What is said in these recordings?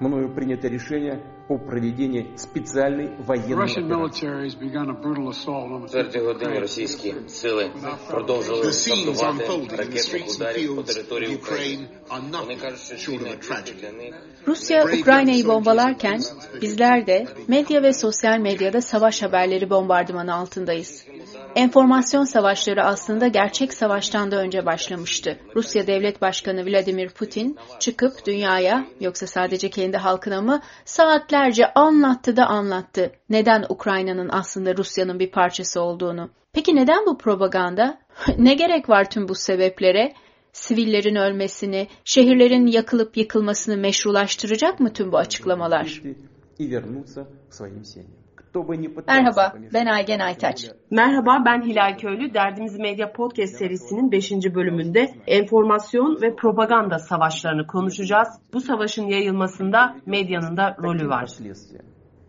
мною принято решение о проведении специальной военной операции. Четвертій годині російські сили продовжили завдавати ракетних ударів по території України. Вони кажуть, що війна для них Rusya Ukrayna'yı bombalarken bizler de medya ve sosyal medyada savaş haberleri bombardımanı altındayız. Enformasyon savaşları aslında gerçek savaştan da önce başlamıştı. Rusya Devlet Başkanı Vladimir Putin çıkıp dünyaya yoksa sadece kendi halkına mı saatlerce anlattı da anlattı. Neden Ukrayna'nın aslında Rusya'nın bir parçası olduğunu. Peki neden bu propaganda? ne gerek var tüm bu sebeplere? Sivillerin ölmesini, şehirlerin yakılıp yıkılmasını meşrulaştıracak mı tüm bu açıklamalar? И вернуться к своим семьям. Кто бы ни пытался Merhaba, помешать ben Aygen Aytaç. Merhaba ben Hilal Köylü. Derdimiz Medya Podcast serisinin 5. bölümünde enformasyon ve propaganda savaşlarını konuşacağız. Bu savaşın yayılmasında medyanın da rolü var. последствия,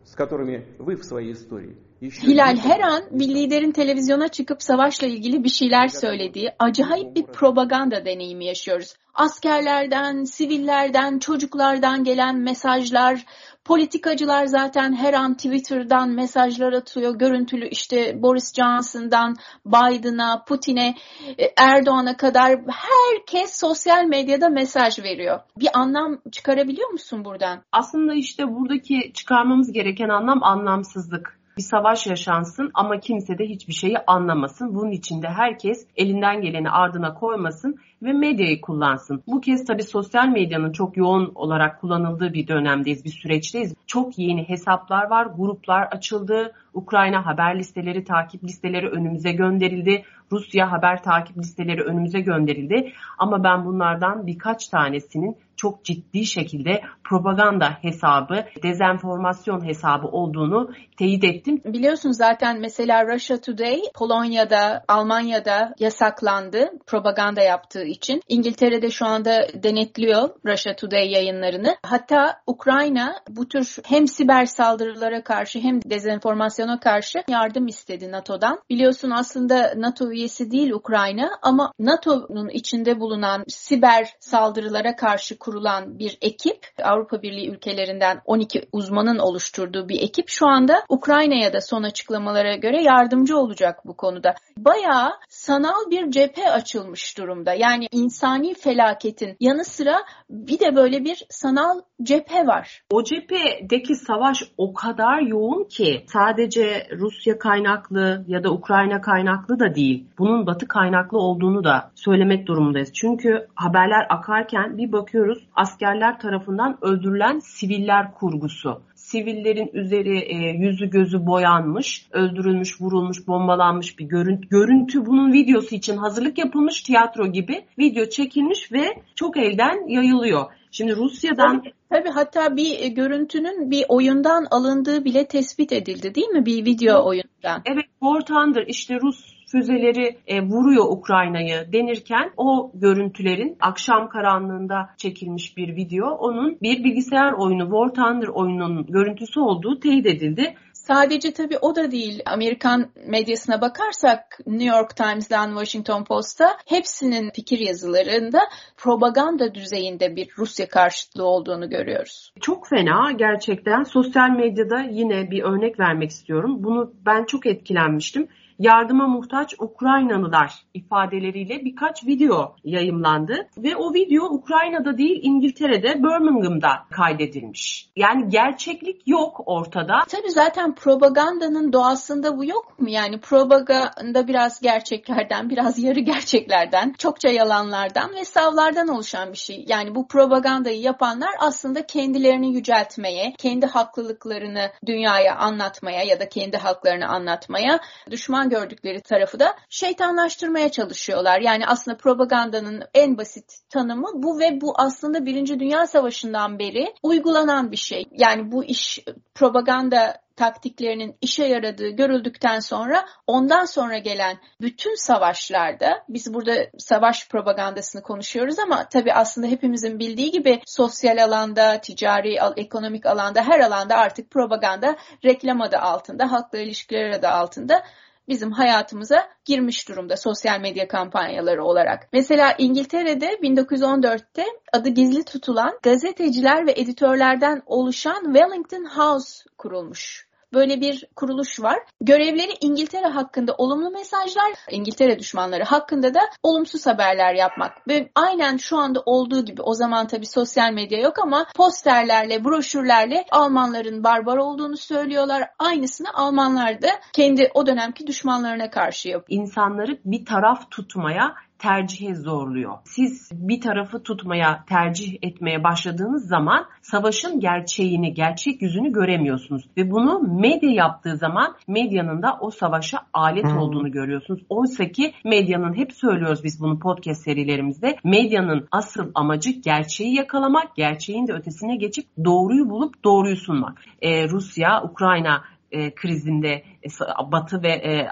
с которыми вы в своей истории еще Hilal her an bir liderin televizyona çıkıp savaşla ilgili bir şeyler söylediği acayip bir propaganda deneyimi yaşıyoruz. Askerlerden, sivillerden, çocuklardan gelen mesajlar, politikacılar zaten her an Twitter'dan mesajlar atıyor. Görüntülü işte Boris Johnson'dan Biden'a, Putin'e, e, Erdoğan'a kadar herkes sosyal medyada mesaj veriyor. Bir anlam çıkarabiliyor musun buradan? Aslında işte buradaki çıkarmamız gereken anlam anlamsızlık. Bir savaş yaşansın ama kimse de hiçbir şeyi anlamasın. Bunun için de herkes elinden geleni ardına koymasın ve medyayı kullansın. Bu kez tabii sosyal medyanın çok yoğun olarak kullanıldığı bir dönemdeyiz, bir süreçteyiz. Çok yeni hesaplar var, gruplar açıldı. Ukrayna haber listeleri, takip listeleri önümüze gönderildi. Rusya haber takip listeleri önümüze gönderildi. Ama ben bunlardan birkaç tanesinin çok ciddi şekilde propaganda hesabı, dezenformasyon hesabı olduğunu teyit ettim. Biliyorsun zaten mesela Russia Today Polonya'da, Almanya'da yasaklandı propaganda yaptığı için. İngiltere'de şu anda denetliyor Russia Today yayınlarını. Hatta Ukrayna bu tür hem siber saldırılara karşı hem dezenformasyona karşı yardım istedi NATO'dan. Biliyorsun aslında NATO üyesi değil Ukrayna ama NATO'nun içinde bulunan siber saldırılara karşı kurulan bir ekip, Avrupa Birliği ülkelerinden 12 uzmanın oluşturduğu bir ekip şu anda Ukrayna'ya da son açıklamalara göre yardımcı olacak bu konuda. Bayağı sanal bir cephe açılmış durumda. Yani insani felaketin yanı sıra bir de böyle bir sanal cephe var. O cephedeki savaş o kadar yoğun ki sadece Rusya kaynaklı ya da Ukrayna kaynaklı da değil. Bunun Batı kaynaklı olduğunu da söylemek durumundayız. Çünkü haberler akarken bir bakıyoruz askerler tarafından öldürülen siviller kurgusu sivillerin üzeri e, yüzü gözü boyanmış, öldürülmüş, vurulmuş, bombalanmış bir görüntü. Görüntü bunun videosu için hazırlık yapılmış tiyatro gibi video çekilmiş ve çok elden yayılıyor. Şimdi Rusya'dan Tabii, tabii hatta bir e, görüntünün bir oyundan alındığı bile tespit edildi değil mi? Bir video oyundan. evet War Thunder işte Rus füzeleri e, vuruyor Ukrayna'yı denirken o görüntülerin akşam karanlığında çekilmiş bir video onun bir bilgisayar oyunu War Thunder oyununun görüntüsü olduğu teyit edildi. Sadece tabii o da değil. Amerikan medyasına bakarsak New York Times'dan Washington Post'a hepsinin fikir yazılarında propaganda düzeyinde bir Rusya karşıtlığı olduğunu görüyoruz. Çok fena gerçekten. Sosyal medyada yine bir örnek vermek istiyorum. Bunu ben çok etkilenmiştim. Yardıma muhtaç Ukraynalılar ifadeleriyle birkaç video yayımlandı ve o video Ukrayna'da değil İngiltere'de Birmingham'da kaydedilmiş. Yani gerçeklik yok ortada. Tabii zaten propagandanın doğasında bu yok mu? Yani propaganda biraz gerçeklerden, biraz yarı gerçeklerden, çokça yalanlardan ve savlardan oluşan bir şey. Yani bu propagandayı yapanlar aslında kendilerini yüceltmeye, kendi haklılıklarını dünyaya anlatmaya ya da kendi haklarını anlatmaya, düşman gördükleri tarafı da şeytanlaştırmaya çalışıyorlar. Yani aslında propagandanın en basit tanımı bu ve bu aslında Birinci Dünya Savaşı'ndan beri uygulanan bir şey. Yani bu iş propaganda taktiklerinin işe yaradığı görüldükten sonra ondan sonra gelen bütün savaşlarda biz burada savaş propagandasını konuşuyoruz ama tabii aslında hepimizin bildiği gibi sosyal alanda, ticari, ekonomik alanda her alanda artık propaganda reklam adı altında, halkla ilişkiler adı altında bizim hayatımıza girmiş durumda sosyal medya kampanyaları olarak. Mesela İngiltere'de 1914'te adı gizli tutulan gazeteciler ve editörlerden oluşan Wellington House kurulmuş böyle bir kuruluş var. Görevleri İngiltere hakkında olumlu mesajlar, İngiltere düşmanları hakkında da olumsuz haberler yapmak. Ve aynen şu anda olduğu gibi o zaman tabii sosyal medya yok ama posterlerle, broşürlerle Almanların barbar olduğunu söylüyorlar. Aynısını Almanlar da kendi o dönemki düşmanlarına karşı yapıyor. İnsanları bir taraf tutmaya tercihe zorluyor. Siz bir tarafı tutmaya, tercih etmeye başladığınız zaman savaşın gerçeğini, gerçek yüzünü göremiyorsunuz. Ve bunu medya yaptığı zaman medyanın da o savaşa alet hmm. olduğunu görüyorsunuz. Oysa ki medyanın hep söylüyoruz biz bunu podcast serilerimizde. Medyanın asıl amacı gerçeği yakalamak, gerçeğin de ötesine geçip doğruyu bulup doğruyu sunmak. Ee, Rusya, Ukrayna e, krizinde e, Batı ve e,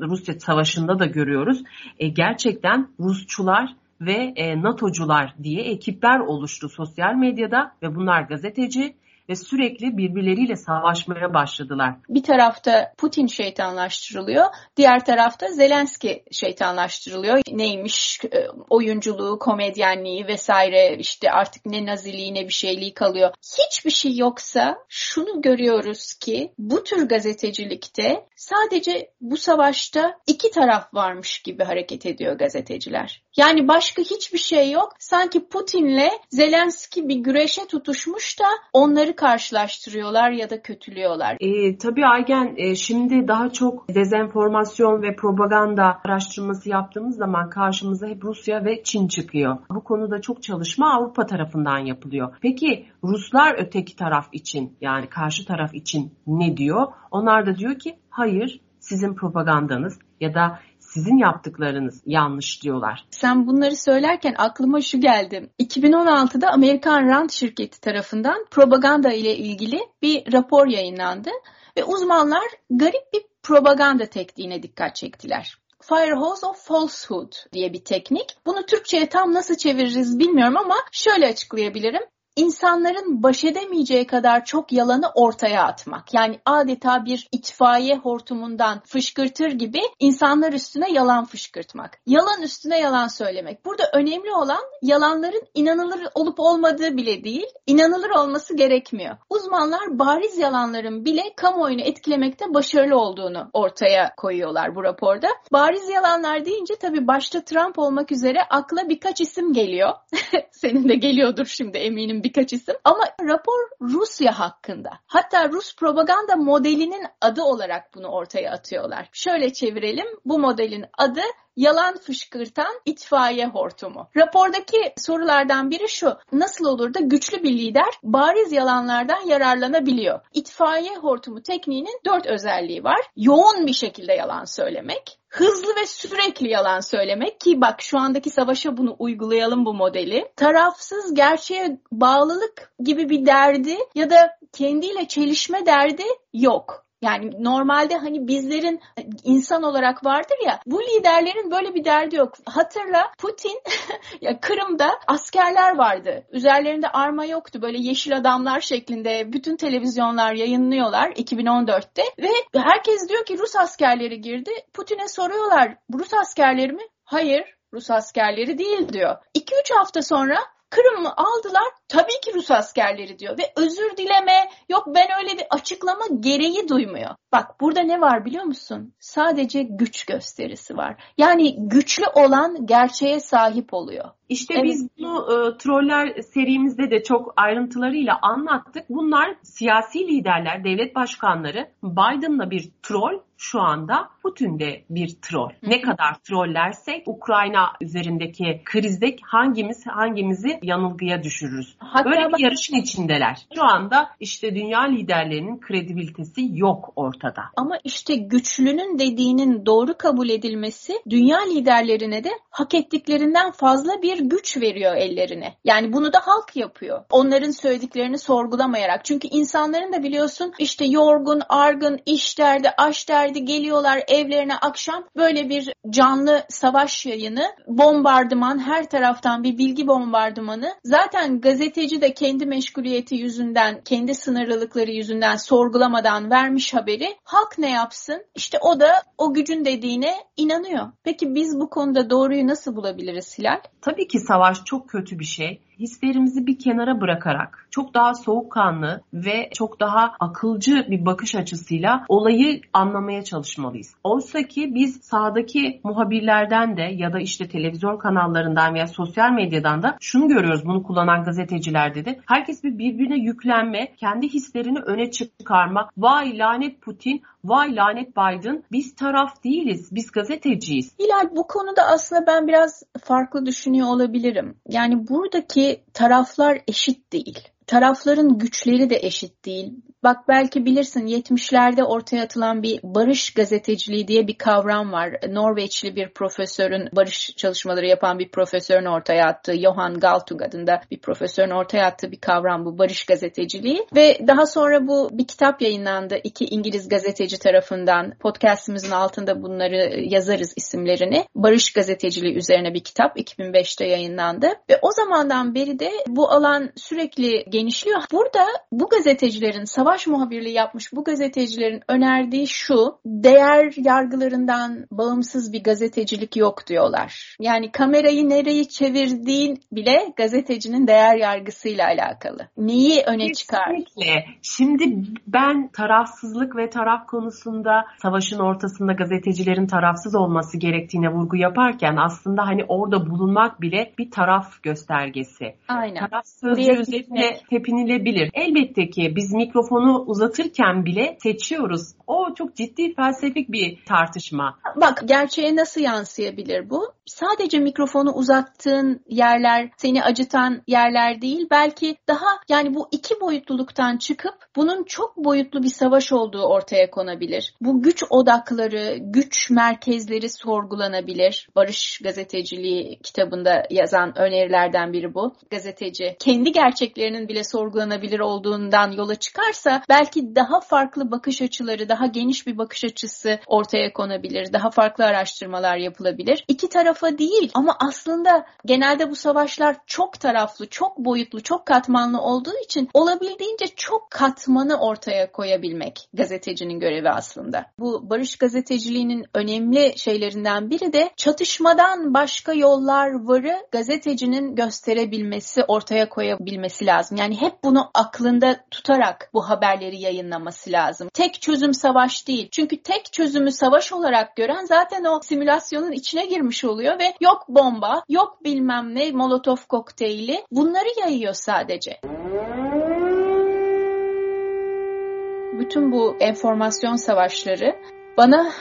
Rusya savaşında da görüyoruz. E, gerçekten Rusçular ve e, NATO'cular diye ekipler oluştu sosyal medyada ve bunlar gazeteci, ve sürekli birbirleriyle savaşmaya başladılar. Bir tarafta Putin şeytanlaştırılıyor, diğer tarafta Zelenski şeytanlaştırılıyor. Neymiş e, oyunculuğu, komedyenliği vesaire işte artık ne naziliği ne bir şeyliği kalıyor. Hiçbir şey yoksa şunu görüyoruz ki bu tür gazetecilikte sadece bu savaşta iki taraf varmış gibi hareket ediyor gazeteciler. Yani başka hiçbir şey yok. Sanki Putin'le Zelenski bir güreşe tutuşmuş da onları karşılaştırıyorlar ya da kötülüyorlar. E, tabii Aygen e, şimdi daha çok dezenformasyon ve propaganda araştırması yaptığımız zaman karşımıza hep Rusya ve Çin çıkıyor. Bu konuda çok çalışma Avrupa tarafından yapılıyor. Peki Ruslar öteki taraf için yani karşı taraf için ne diyor? Onlar da diyor ki hayır sizin propagandanız ya da sizin yaptıklarınız yanlış diyorlar. Sen bunları söylerken aklıma şu geldi. 2016'da Amerikan Rand şirketi tarafından propaganda ile ilgili bir rapor yayınlandı ve uzmanlar garip bir propaganda tekniğine dikkat çektiler. Firehose of Falsehood diye bir teknik. Bunu Türkçe'ye tam nasıl çeviririz bilmiyorum ama şöyle açıklayabilirim insanların baş edemeyeceği kadar çok yalanı ortaya atmak. Yani adeta bir itfaiye hortumundan fışkırtır gibi insanlar üstüne yalan fışkırtmak. Yalan üstüne yalan söylemek. Burada önemli olan yalanların inanılır olup olmadığı bile değil, inanılır olması gerekmiyor. Uzmanlar bariz yalanların bile kamuoyunu etkilemekte başarılı olduğunu ortaya koyuyorlar bu raporda. Bariz yalanlar deyince tabii başta Trump olmak üzere akla birkaç isim geliyor. Senin de geliyordur şimdi eminim birkaç isim. Ama rapor Rusya hakkında. Hatta Rus propaganda modelinin adı olarak bunu ortaya atıyorlar. Şöyle çevirelim. Bu modelin adı yalan fışkırtan itfaiye hortumu. Rapordaki sorulardan biri şu. Nasıl olur da güçlü bir lider bariz yalanlardan yararlanabiliyor? İtfaiye hortumu tekniğinin dört özelliği var. Yoğun bir şekilde yalan söylemek, hızlı ve sürekli yalan söylemek ki bak şu andaki savaşa bunu uygulayalım bu modeli. Tarafsız gerçeğe bağlılık gibi bir derdi ya da kendiyle çelişme derdi yok. Yani normalde hani bizlerin insan olarak vardır ya bu liderlerin böyle bir derdi yok. Hatırla Putin ya Kırım'da askerler vardı. Üzerlerinde arma yoktu. Böyle yeşil adamlar şeklinde bütün televizyonlar yayınlıyorlar 2014'te ve herkes diyor ki Rus askerleri girdi. Putin'e soruyorlar Rus askerleri mi? Hayır Rus askerleri değil diyor. 2-3 hafta sonra Kırım'ı aldılar tabii ki Rus askerleri diyor ve özür dileme yok ben öyle bir açıklama gereği duymuyor. Bak burada ne var biliyor musun? Sadece güç gösterisi var. Yani güçlü olan gerçeğe sahip oluyor. İşte evet. biz bunu e, troller serimizde de çok ayrıntılarıyla anlattık. Bunlar siyasi liderler, devlet başkanları. Biden'la bir troll, şu anda Putin de bir troll. Hı. Ne kadar trollersek Ukrayna üzerindeki krizde hangimiz hangimizi yanılgıya düşürürüz. Hatta Böyle bir yarışın içindeler. Şu anda işte dünya liderlerinin kredibilitesi yok ortada. Ama işte güçlünün dediğinin doğru kabul edilmesi dünya liderlerine de hak ettiklerinden fazla bir bir güç veriyor ellerine. Yani bunu da halk yapıyor. Onların söylediklerini sorgulamayarak. Çünkü insanların da biliyorsun işte yorgun, argın, iş derdi, aş derdi geliyorlar evlerine akşam böyle bir canlı savaş yayını, bombardıman her taraftan bir bilgi bombardımanı. Zaten gazeteci de kendi meşguliyeti yüzünden, kendi sınırlılıkları yüzünden sorgulamadan vermiş haberi. Halk ne yapsın? İşte o da o gücün dediğine inanıyor. Peki biz bu konuda doğruyu nasıl bulabiliriz Hilal? Tabii ki savaş çok kötü bir şey hislerimizi bir kenara bırakarak çok daha soğukkanlı ve çok daha akılcı bir bakış açısıyla olayı anlamaya çalışmalıyız. Oysa ki biz sahadaki muhabirlerden de ya da işte televizyon kanallarından veya sosyal medyadan da şunu görüyoruz bunu kullanan gazetecilerde de. Herkes bir birbirine yüklenme, kendi hislerini öne çıkarma. Vay lanet Putin, vay lanet Biden. Biz taraf değiliz, biz gazeteciyiz. Hilal bu konuda aslında ben biraz farklı düşünüyor olabilirim. Yani buradaki taraflar eşit değil. Tarafların güçleri de eşit değil. Bak belki bilirsin 70'lerde ortaya atılan bir barış gazeteciliği diye bir kavram var. Norveçli bir profesörün barış çalışmaları yapan bir profesörün ortaya attığı Johan Galtung adında bir profesörün ortaya attığı bir kavram bu barış gazeteciliği ve daha sonra bu bir kitap yayınlandı iki İngiliz gazeteci tarafından podcastimizin altında bunları yazarız isimlerini. Barış gazeteciliği üzerine bir kitap 2005'te yayınlandı ve o zamandan beri de bu alan sürekli genişliyor. Burada bu gazetecilerin savaş savaş muhabirliği yapmış bu gazetecilerin önerdiği şu, değer yargılarından bağımsız bir gazetecilik yok diyorlar. Yani kamerayı nereye çevirdiğin bile gazetecinin değer yargısıyla alakalı. Neyi öne çıkar? Kesinlikle. Şimdi ben tarafsızlık ve taraf konusunda savaşın ortasında gazetecilerin tarafsız olması gerektiğine vurgu yaparken aslında hani orada bulunmak bile bir taraf göstergesi. Aynen. Taraf sözcüğü üzerine tepinilebilir. Elbette ki biz mikrofonu mikrofonu uzatırken bile seçiyoruz. O çok ciddi felsefik bir tartışma. Bak gerçeğe nasıl yansıyabilir bu? Sadece mikrofonu uzattığın yerler seni acıtan yerler değil. Belki daha yani bu iki boyutluluktan çıkıp bunun çok boyutlu bir savaş olduğu ortaya konabilir. Bu güç odakları, güç merkezleri sorgulanabilir. Barış Gazeteciliği kitabında yazan önerilerden biri bu. Gazeteci kendi gerçeklerinin bile sorgulanabilir olduğundan yola çıkarsa belki daha farklı bakış açıları, daha geniş bir bakış açısı ortaya konabilir. Daha farklı araştırmalar yapılabilir. İki tarafa değil ama aslında genelde bu savaşlar çok taraflı, çok boyutlu, çok katmanlı olduğu için olabildiğince çok katmanı ortaya koyabilmek gazetecinin görevi aslında. Bu barış gazeteciliğinin önemli şeylerinden biri de çatışmadan başka yollar varı gazetecinin gösterebilmesi, ortaya koyabilmesi lazım. Yani hep bunu aklında tutarak bu haberleri yayınlaması lazım. Tek çözüm savaş değil. Çünkü tek çözümü savaş olarak gören zaten o simülasyonun içine girmiş oluyor ve yok bomba, yok bilmem ne, molotof kokteyli bunları yayıyor sadece. Bütün bu enformasyon savaşları bana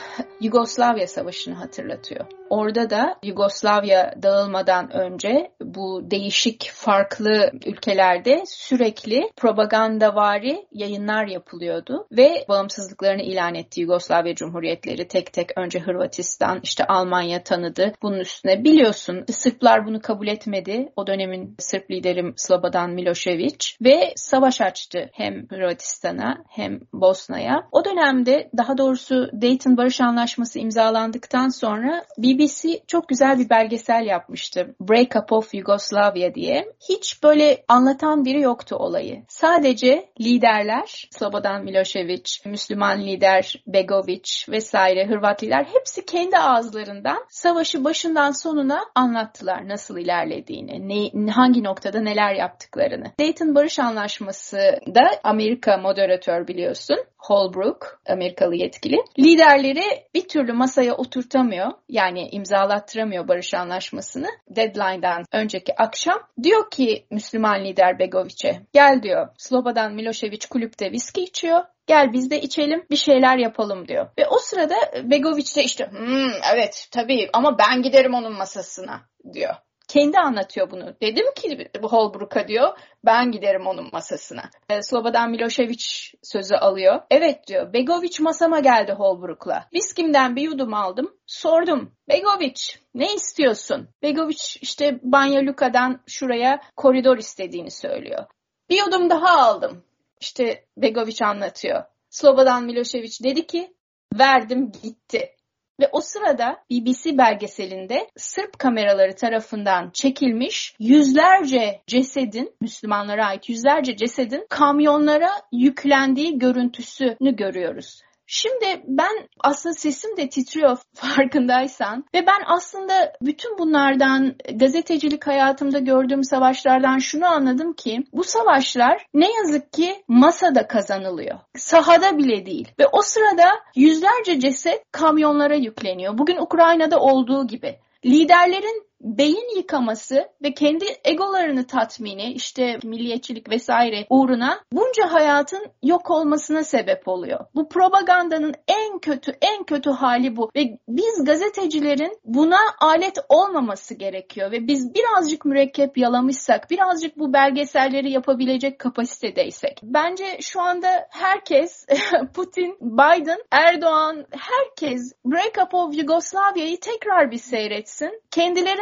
Yugoslavya Savaşı'nı hatırlatıyor. Orada da Yugoslavya dağılmadan önce bu değişik farklı ülkelerde sürekli propagandavari yayınlar yapılıyordu ve bağımsızlıklarını ilan etti Yugoslavya Cumhuriyetleri tek tek önce Hırvatistan işte Almanya tanıdı. Bunun üstüne biliyorsun Sırplar bunu kabul etmedi. O dönemin Sırp lideri Slobodan Milošević ve savaş açtı hem Hırvatistan'a hem Bosna'ya. O dönemde daha doğrusu Dayton Barış Anlaşması imzalandıktan sonra BBC çok güzel bir belgesel yapmıştı. Break Up of Yugoslavia diye. Hiç böyle anlatan biri yoktu olayı. Sadece liderler, Slobodan Milošević, Müslüman lider Begović vesaire Hırvat lider hepsi kendi ağızlarından savaşı başından sonuna anlattılar nasıl ilerlediğini, ne, hangi noktada neler yaptıklarını. Dayton Barış Anlaşması da Amerika moderatör biliyorsun. Holbrook, Amerikalı yetkili. Liderleri bir türlü masaya oturtamıyor. Yani imzalattıramıyor barış anlaşmasını. Deadline'dan önceki akşam. Diyor ki Müslüman lider Begoviç'e gel diyor Slobodan Milošević kulüpte viski içiyor. Gel biz de içelim bir şeyler yapalım diyor. Ve o sırada Begoviç de işte hmm, evet tabii ama ben giderim onun masasına diyor. Kendi anlatıyor bunu. Dedim ki Holbrook'a diyor ben giderim onun masasına. E, Slobodan Milošević sözü alıyor. Evet diyor Begoviç masama geldi Holbrook'la. Viskimden bir yudum aldım. Sordum. Begoviç ne istiyorsun? Begoviç işte Banya Luka'dan şuraya koridor istediğini söylüyor. Bir yudum daha aldım. İşte Begoviç anlatıyor. Slobodan Milošević dedi ki verdim gitti. Ve o sırada BBC belgeselinde Sırp kameraları tarafından çekilmiş yüzlerce cesedin, Müslümanlara ait yüzlerce cesedin kamyonlara yüklendiği görüntüsünü görüyoruz. Şimdi ben aslında sesim de titriyor farkındaysan ve ben aslında bütün bunlardan gazetecilik hayatımda gördüğüm savaşlardan şunu anladım ki bu savaşlar ne yazık ki masada kazanılıyor. Sahada bile değil ve o sırada yüzlerce ceset kamyonlara yükleniyor. Bugün Ukrayna'da olduğu gibi. Liderlerin beyin yıkaması ve kendi egolarını tatmini, işte milliyetçilik vesaire uğruna bunca hayatın yok olmasına sebep oluyor. Bu propagandanın en kötü en kötü hali bu ve biz gazetecilerin buna alet olmaması gerekiyor ve biz birazcık mürekkep yalamışsak, birazcık bu belgeselleri yapabilecek kapasitedeysek. Bence şu anda herkes Putin, Biden, Erdoğan herkes Breakup of Yugoslavya'yı tekrar bir seyretsin.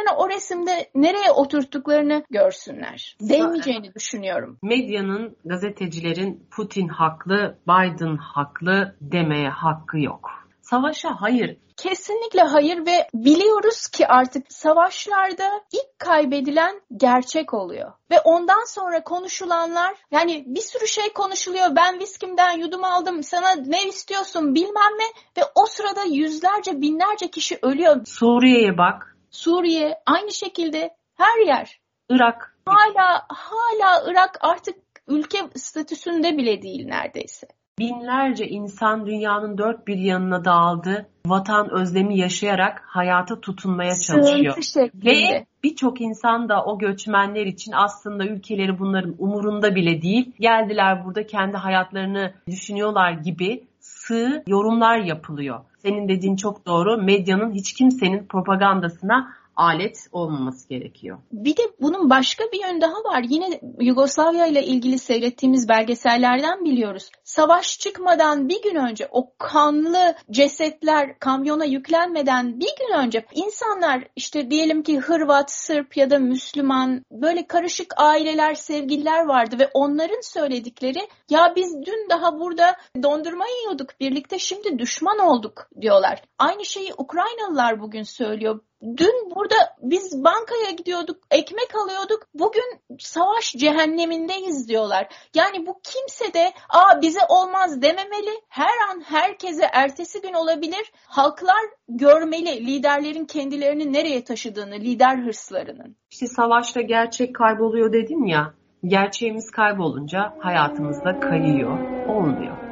Kendilerine o resimde nereye oturttuklarını görsünler. Değmeyeceğini düşünüyorum. Medyanın, gazetecilerin Putin haklı, Biden haklı demeye hakkı yok. Savaşa hayır Kesinlikle hayır ve biliyoruz ki artık savaşlarda ilk kaybedilen gerçek oluyor. Ve ondan sonra konuşulanlar yani bir sürü şey konuşuluyor. Ben viskimden yudum aldım sana ne istiyorsun bilmem ne ve o sırada yüzlerce binlerce kişi ölüyor. Suriye'ye bak Suriye, aynı şekilde her yer. Irak. Hala hala Irak artık ülke statüsünde bile değil neredeyse. Binlerce insan dünyanın dört bir yanına dağıldı. Vatan özlemi yaşayarak hayata tutunmaya çalışıyor. Ve birçok insan da o göçmenler için aslında ülkeleri bunların umurunda bile değil. Geldiler burada kendi hayatlarını düşünüyorlar gibi sığ yorumlar yapılıyor. Senin dediğin çok doğru. Medyanın hiç kimsenin propagandasına alet olmaması gerekiyor. Bir de bunun başka bir yönü daha var. Yine Yugoslavya ile ilgili seyrettiğimiz belgesellerden biliyoruz. Savaş çıkmadan bir gün önce o kanlı cesetler kamyona yüklenmeden bir gün önce insanlar işte diyelim ki Hırvat, Sırp ya da Müslüman böyle karışık aileler, sevgililer vardı ve onların söyledikleri ya biz dün daha burada dondurma yiyorduk birlikte şimdi düşman olduk diyorlar. Aynı şeyi Ukraynalılar bugün söylüyor. Dün burada biz bankaya gidiyorduk, ekmek alıyorduk. Bugün savaş cehennemindeyiz diyorlar. Yani bu kimse de aa bize olmaz dememeli. Her an herkese ertesi gün olabilir. Halklar görmeli liderlerin kendilerini nereye taşıdığını, lider hırslarının. İşte savaşta gerçek kayboluyor dedin ya. Gerçeğimiz kaybolunca hayatımızda kayıyor, olmuyor.